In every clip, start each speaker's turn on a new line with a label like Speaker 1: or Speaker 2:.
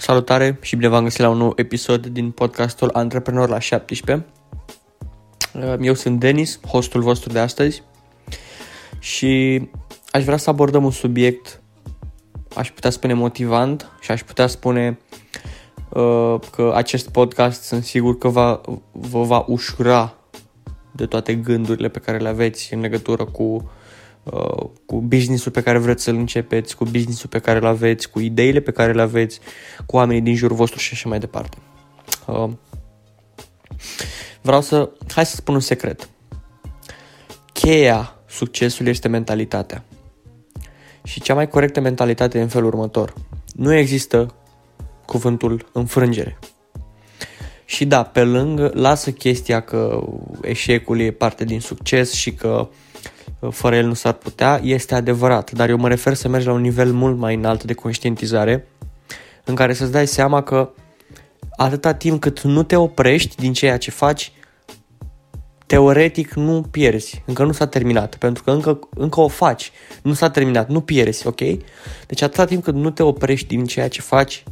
Speaker 1: Salutare și bine v-am găsit la un nou episod din podcastul Antreprenor la 17. Eu sunt Denis, hostul vostru de astăzi și aș vrea să abordăm un subiect, aș putea spune motivant și aș putea spune uh, că acest podcast sunt sigur că va, vă va ușura de toate gândurile pe care le aveți în legătură cu Uh, cu businessul pe care vreți să-l începeți, cu businessul pe care îl aveți, cu ideile pe care le aveți, cu oamenii din jurul vostru și așa mai departe. Uh, vreau să, hai să spun un secret. Cheia succesului este mentalitatea. Și cea mai corectă mentalitate e în felul următor. Nu există cuvântul înfrângere. Și da, pe lângă, lasă chestia că eșecul e parte din succes și că fără el nu s-ar putea, este adevărat, dar eu mă refer să mergi la un nivel mult mai înalt de conștientizare în care să-ți dai seama că atâta timp cât nu te oprești din ceea ce faci, teoretic nu pierzi, încă nu s-a terminat, pentru că încă, încă o faci, nu s-a terminat, nu pierzi, ok? Deci atâta timp cât nu te oprești din ceea ce faci,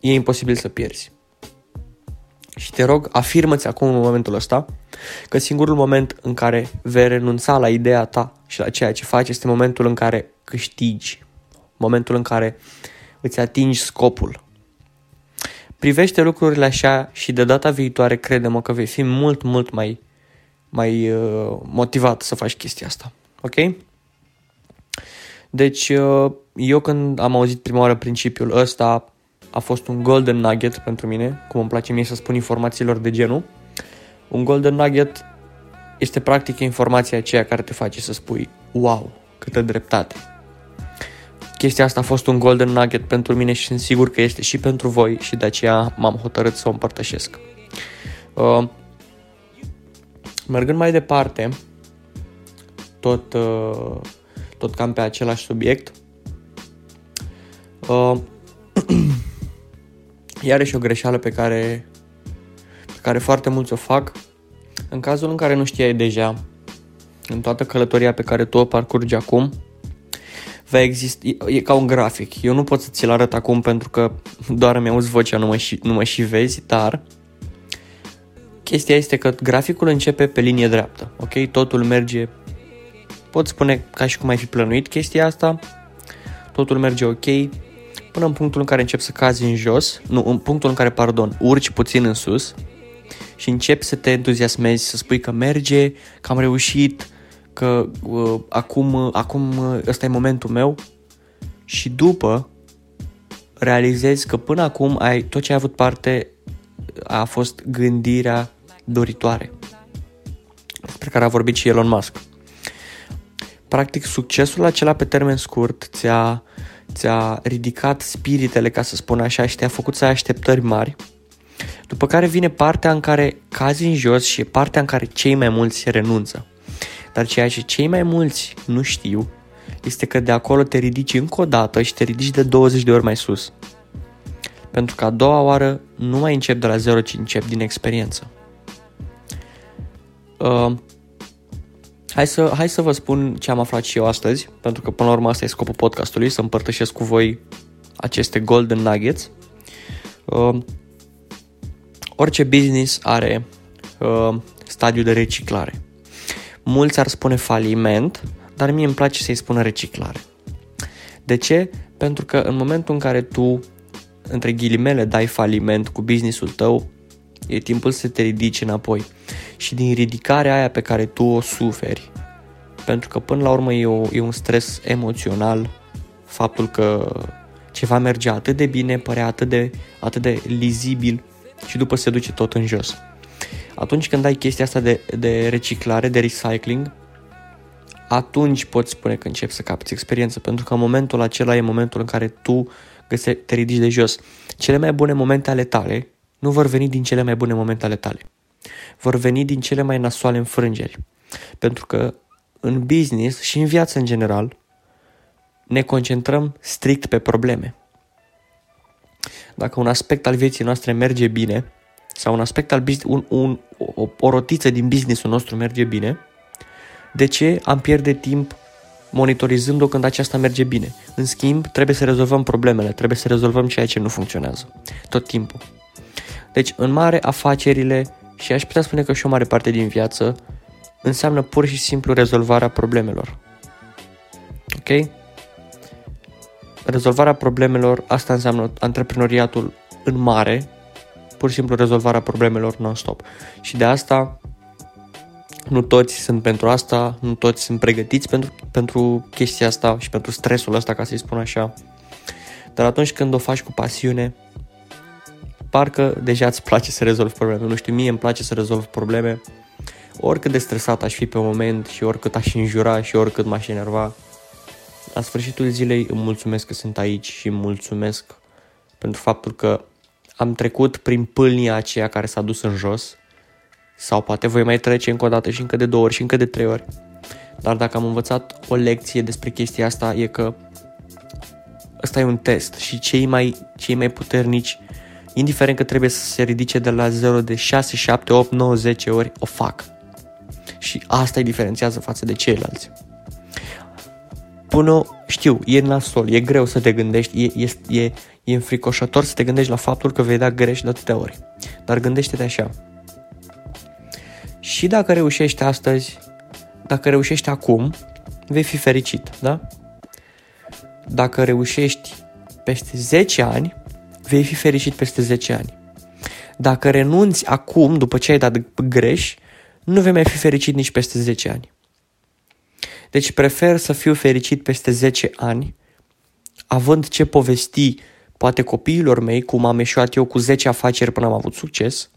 Speaker 1: e imposibil să pierzi. Și te rog, afirmă-ți acum în momentul ăsta că singurul moment în care vei renunța la ideea ta și la ceea ce faci este momentul în care câștigi, momentul în care îți atingi scopul. Privește lucrurile așa și de data viitoare crede-mă că vei fi mult, mult mai, mai uh, motivat să faci chestia asta. Ok? Deci, uh, eu când am auzit prima oară principiul ăsta, a fost un golden nugget pentru mine, cum îmi place mie să spun informațiilor de genul. Un golden nugget este practic informația aceea care te face să spui wow, câtă dreptate. Chestia asta a fost un golden nugget pentru mine și sunt sigur că este și pentru voi și de aceea m-am hotărât să o împărtășesc. Uh, mergând mai departe, tot, uh, tot cam pe același subiect, uh, iarăși o greșeală pe care, pe care foarte mulți o fac. În cazul în care nu știai deja, în toată călătoria pe care tu o parcurgi acum, va exista, e, e ca un grafic. Eu nu pot să ți-l arăt acum pentru că doar îmi auzi vocea, nu mă, și, nu mă și vezi, dar chestia este că graficul începe pe linie dreaptă, ok? Totul merge, pot spune ca și cum ai fi plănuit chestia asta, totul merge ok, până în punctul în care începi să cazi în jos, nu, în punctul în care, pardon, urci puțin în sus și începi să te entuziasmezi, să spui că merge, că am reușit, că uh, acum, uh, acum uh, ăsta e momentul meu și după realizezi că până acum ai, tot ce ai avut parte a fost gândirea doritoare despre care a vorbit și Elon Musk. Practic, succesul acela pe termen scurt ți-a ți-a ridicat spiritele, ca să spun așa, și te-a făcut să ai așteptări mari. După care vine partea în care cazi în jos și partea în care cei mai mulți renunță. Dar ceea ce cei mai mulți nu știu este că de acolo te ridici încă o dată și te ridici de 20 de ori mai sus. Pentru că a doua oară nu mai încep de la zero, ci încep din experiență. Uh, Hai să, hai să vă spun ce am aflat și eu astăzi, pentru că până la urmă asta e scopul podcastului, să împărtășesc cu voi aceste golden nuggets. Uh, orice business are uh, stadiu de reciclare. Mulți ar spune faliment, dar mie îmi place să-i spună reciclare. De ce? Pentru că în momentul în care tu, între ghilimele, dai faliment cu businessul tău, e timpul să te ridici înapoi și din ridicarea aia pe care tu o suferi. Pentru că până la urmă e, o, e un stres emoțional faptul că ceva merge atât de bine, părea atât de, atât de lizibil și după se duce tot în jos. Atunci când ai chestia asta de, de reciclare, de recycling, atunci poți spune că începi să capți experiență, pentru că în momentul acela e momentul în care tu găse, te ridici de jos. Cele mai bune momente ale tale nu vor veni din cele mai bune momente ale tale vor veni din cele mai nasoale înfrângeri. Pentru că în business și în viață în general ne concentrăm strict pe probleme. Dacă un aspect al vieții noastre merge bine sau un aspect al business, un, un, o, o rotiță din businessul nostru merge bine, de ce am pierde timp monitorizând-o când aceasta merge bine. În schimb, trebuie să rezolvăm problemele, trebuie să rezolvăm ceea ce nu funcționează. Tot timpul. Deci, în mare, afacerile și aș putea spune că și o mare parte din viață înseamnă pur și simplu rezolvarea problemelor. Ok? Rezolvarea problemelor, asta înseamnă antreprenoriatul în mare, pur și simplu rezolvarea problemelor non-stop. Și de asta nu toți sunt pentru asta, nu toți sunt pregătiți pentru, pentru chestia asta și pentru stresul ăsta, ca să-i spun așa. Dar atunci când o faci cu pasiune, parcă deja îți place să rezolvi probleme. Nu știu, mie îmi place să rezolv probleme. Oricât de stresat aș fi pe moment și oricât aș înjura și oricât m-aș enerva, la sfârșitul zilei îmi mulțumesc că sunt aici și îmi mulțumesc pentru faptul că am trecut prin pâlnia aceea care s-a dus în jos sau poate voi mai trece încă o dată și încă de două ori și încă de trei ori. Dar dacă am învățat o lecție despre chestia asta e că ăsta e un test și cei mai, cei mai puternici, indiferent că trebuie să se ridice de la 0 de 6, 7, 8, 9, 10 ori, o fac. Și asta îi diferențiază față de ceilalți. Până, știu, e nasol, e greu să te gândești, e, e, e, e înfricoșător să te gândești la faptul că vei da greș de atâtea ori. Dar gândește-te așa, și dacă reușești astăzi, dacă reușești acum, vei fi fericit, da? Dacă reușești peste 10 ani, vei fi fericit peste 10 ani. Dacă renunți acum, după ce ai dat greș, nu vei mai fi fericit nici peste 10 ani. Deci prefer să fiu fericit peste 10 ani, având ce povesti poate copiilor mei, cum am eșuat eu cu 10 afaceri până am avut succes,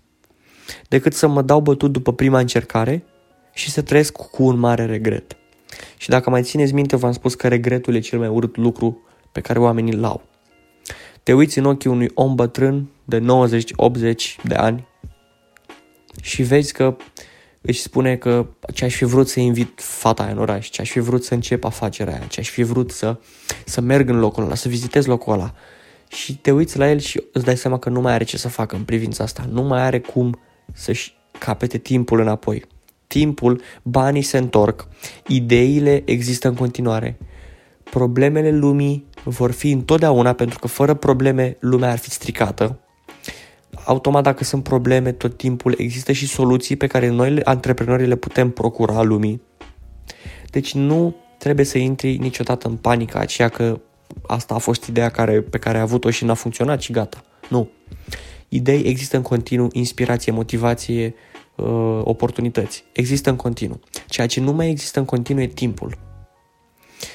Speaker 1: decât să mă dau bătut după prima încercare și să trăiesc cu un mare regret. Și dacă mai țineți minte, v-am spus că regretul e cel mai urât lucru pe care oamenii îl au. Te uiți în ochii unui om bătrân de 90-80 de ani și vezi că își spune că ce aș fi vrut să invit fata aia în oraș, ce aș fi vrut să încep afacerea aia, ce aș fi vrut să, să merg în locul ăla, să vizitez locul ăla. Și te uiți la el și îți dai seama că nu mai are ce să facă în privința asta, nu mai are cum să-și capete timpul înapoi. Timpul, banii se întorc, ideile există în continuare. Problemele lumii vor fi întotdeauna pentru că fără probleme lumea ar fi stricată. Automat dacă sunt probleme tot timpul există și soluții pe care noi antreprenorii le putem procura lumii. Deci nu trebuie să intri niciodată în panica aceea că asta a fost ideea care, pe care a avut-o și n-a funcționat și gata. Nu idei există în continuu, inspirație, motivație, uh, oportunități. Există în continuu. Ceea ce nu mai există în continuu e timpul.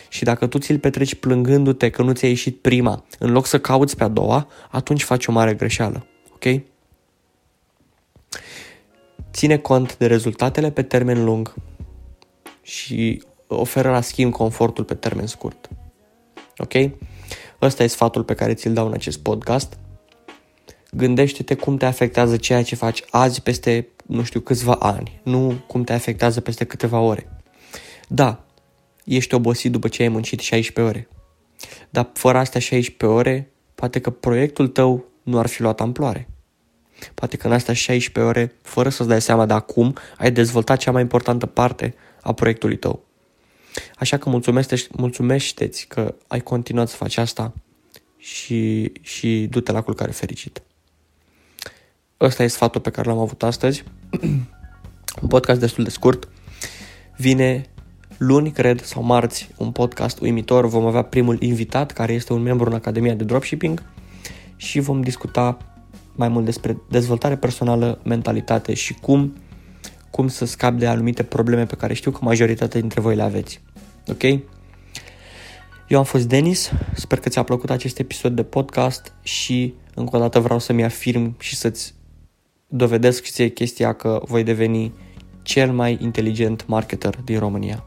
Speaker 1: Și dacă tu ți-l petreci plângându-te că nu ți-a ieșit prima, în loc să cauți pe a doua, atunci faci o mare greșeală. Ok? Ține cont de rezultatele pe termen lung și oferă la schimb confortul pe termen scurt. Ok? Ăsta e sfatul pe care ți-l dau în acest podcast gândește-te cum te afectează ceea ce faci azi peste, nu știu, câțiva ani, nu cum te afectează peste câteva ore. Da, ești obosit după ce ai muncit 16 ore, dar fără astea 16 ore, poate că proiectul tău nu ar fi luat amploare. Poate că în astea 16 ore, fără să-ți dai seama de acum, ai dezvoltat cea mai importantă parte a proiectului tău. Așa că mulțumește-ți că ai continuat să faci asta și, și du-te la culcare fericit. Ăsta e sfatul pe care l-am avut astăzi. un podcast destul de scurt. Vine luni, cred, sau marți, un podcast uimitor. Vom avea primul invitat, care este un membru în Academia de Dropshipping și vom discuta mai mult despre dezvoltare personală, mentalitate și cum, cum să scapi de anumite probleme pe care știu că majoritatea dintre voi le aveți. Ok? Eu am fost Denis, sper că ți-a plăcut acest episod de podcast și încă o dată vreau să-mi afirm și să-ți dovedesc ție chestia că voi deveni cel mai inteligent marketer din România.